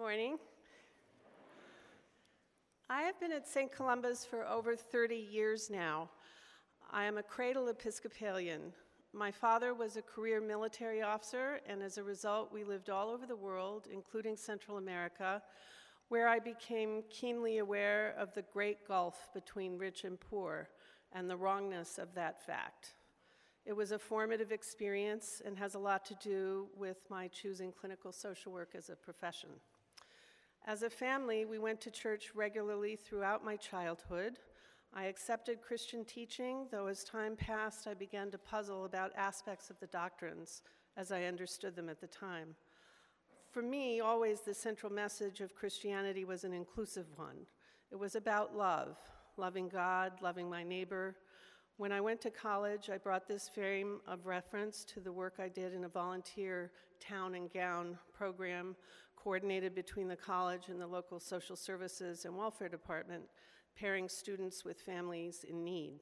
morning. I have been at St. Columba's for over 30 years now. I am a cradle Episcopalian. My father was a career military officer, and as a result, we lived all over the world, including Central America, where I became keenly aware of the great gulf between rich and poor and the wrongness of that fact. It was a formative experience and has a lot to do with my choosing clinical social work as a profession. As a family, we went to church regularly throughout my childhood. I accepted Christian teaching, though as time passed, I began to puzzle about aspects of the doctrines as I understood them at the time. For me, always the central message of Christianity was an inclusive one. It was about love, loving God, loving my neighbor. When I went to college, I brought this frame of reference to the work I did in a volunteer town and gown program coordinated between the college and the local social services and welfare department, pairing students with families in need.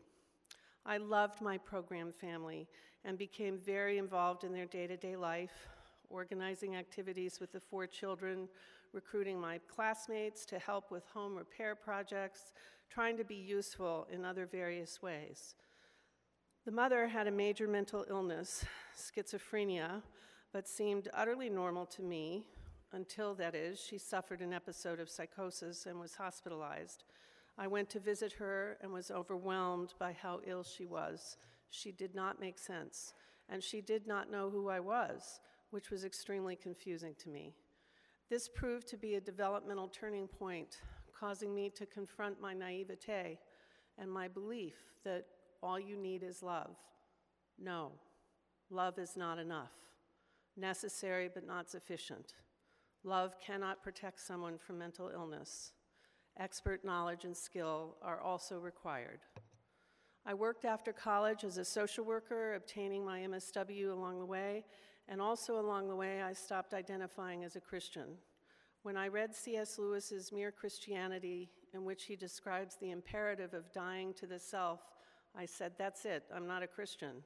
I loved my program family and became very involved in their day to day life, organizing activities with the four children, recruiting my classmates to help with home repair projects, trying to be useful in other various ways. The mother had a major mental illness, schizophrenia, but seemed utterly normal to me until, that is, she suffered an episode of psychosis and was hospitalized. I went to visit her and was overwhelmed by how ill she was. She did not make sense, and she did not know who I was, which was extremely confusing to me. This proved to be a developmental turning point, causing me to confront my naivete and my belief that all you need is love. No, love is not enough, necessary but not sufficient. Love cannot protect someone from mental illness. Expert knowledge and skill are also required. I worked after college as a social worker, obtaining my MSW along the way, and also along the way, I stopped identifying as a Christian. When I read C.S. Lewis's Mere Christianity, in which he describes the imperative of dying to the self, I said, That's it, I'm not a Christian.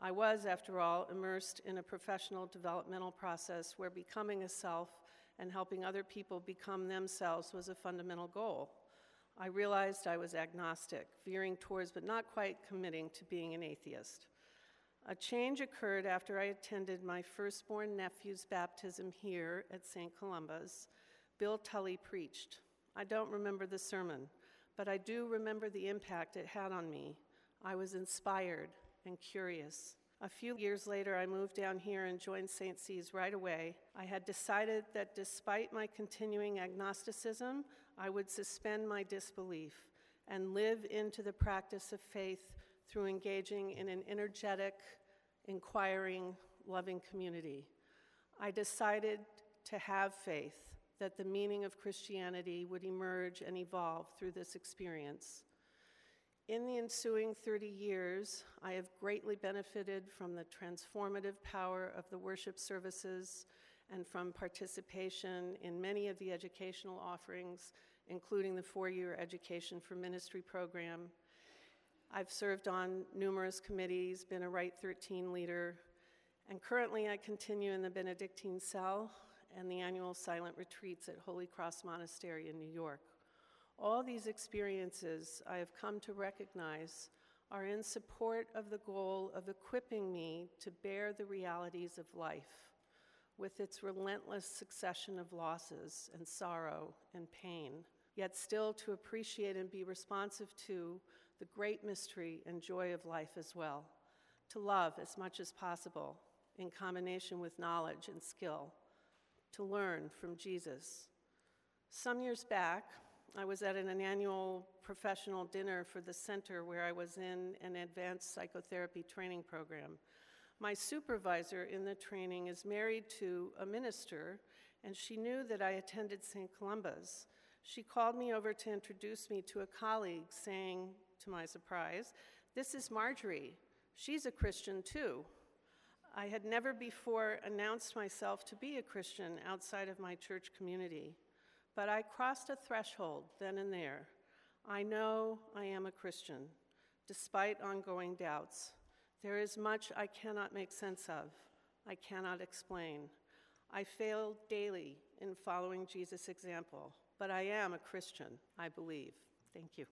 I was, after all, immersed in a professional developmental process where becoming a self and helping other people become themselves was a fundamental goal. I realized I was agnostic, veering towards but not quite committing to being an atheist. A change occurred after I attended my firstborn nephew's baptism here at St. Columba's. Bill Tully preached. I don't remember the sermon, but I do remember the impact it had on me. I was inspired and curious. A few years later, I moved down here and joined St. C's right away. I had decided that despite my continuing agnosticism, I would suspend my disbelief and live into the practice of faith through engaging in an energetic, inquiring, loving community. I decided to have faith that the meaning of Christianity would emerge and evolve through this experience. In the ensuing 30 years, I have greatly benefited from the transformative power of the worship services and from participation in many of the educational offerings, including the four year Education for Ministry program. I've served on numerous committees, been a Rite 13 leader, and currently I continue in the Benedictine cell and the annual silent retreats at Holy Cross Monastery in New York. All these experiences I have come to recognize are in support of the goal of equipping me to bear the realities of life with its relentless succession of losses and sorrow and pain, yet still to appreciate and be responsive to the great mystery and joy of life as well, to love as much as possible in combination with knowledge and skill, to learn from Jesus. Some years back, I was at an annual professional dinner for the center where I was in an advanced psychotherapy training program. My supervisor in the training is married to a minister, and she knew that I attended St. Columba's. She called me over to introduce me to a colleague, saying, to my surprise, This is Marjorie. She's a Christian too. I had never before announced myself to be a Christian outside of my church community. But I crossed a threshold then and there. I know I am a Christian, despite ongoing doubts. There is much I cannot make sense of, I cannot explain. I fail daily in following Jesus' example, but I am a Christian, I believe. Thank you.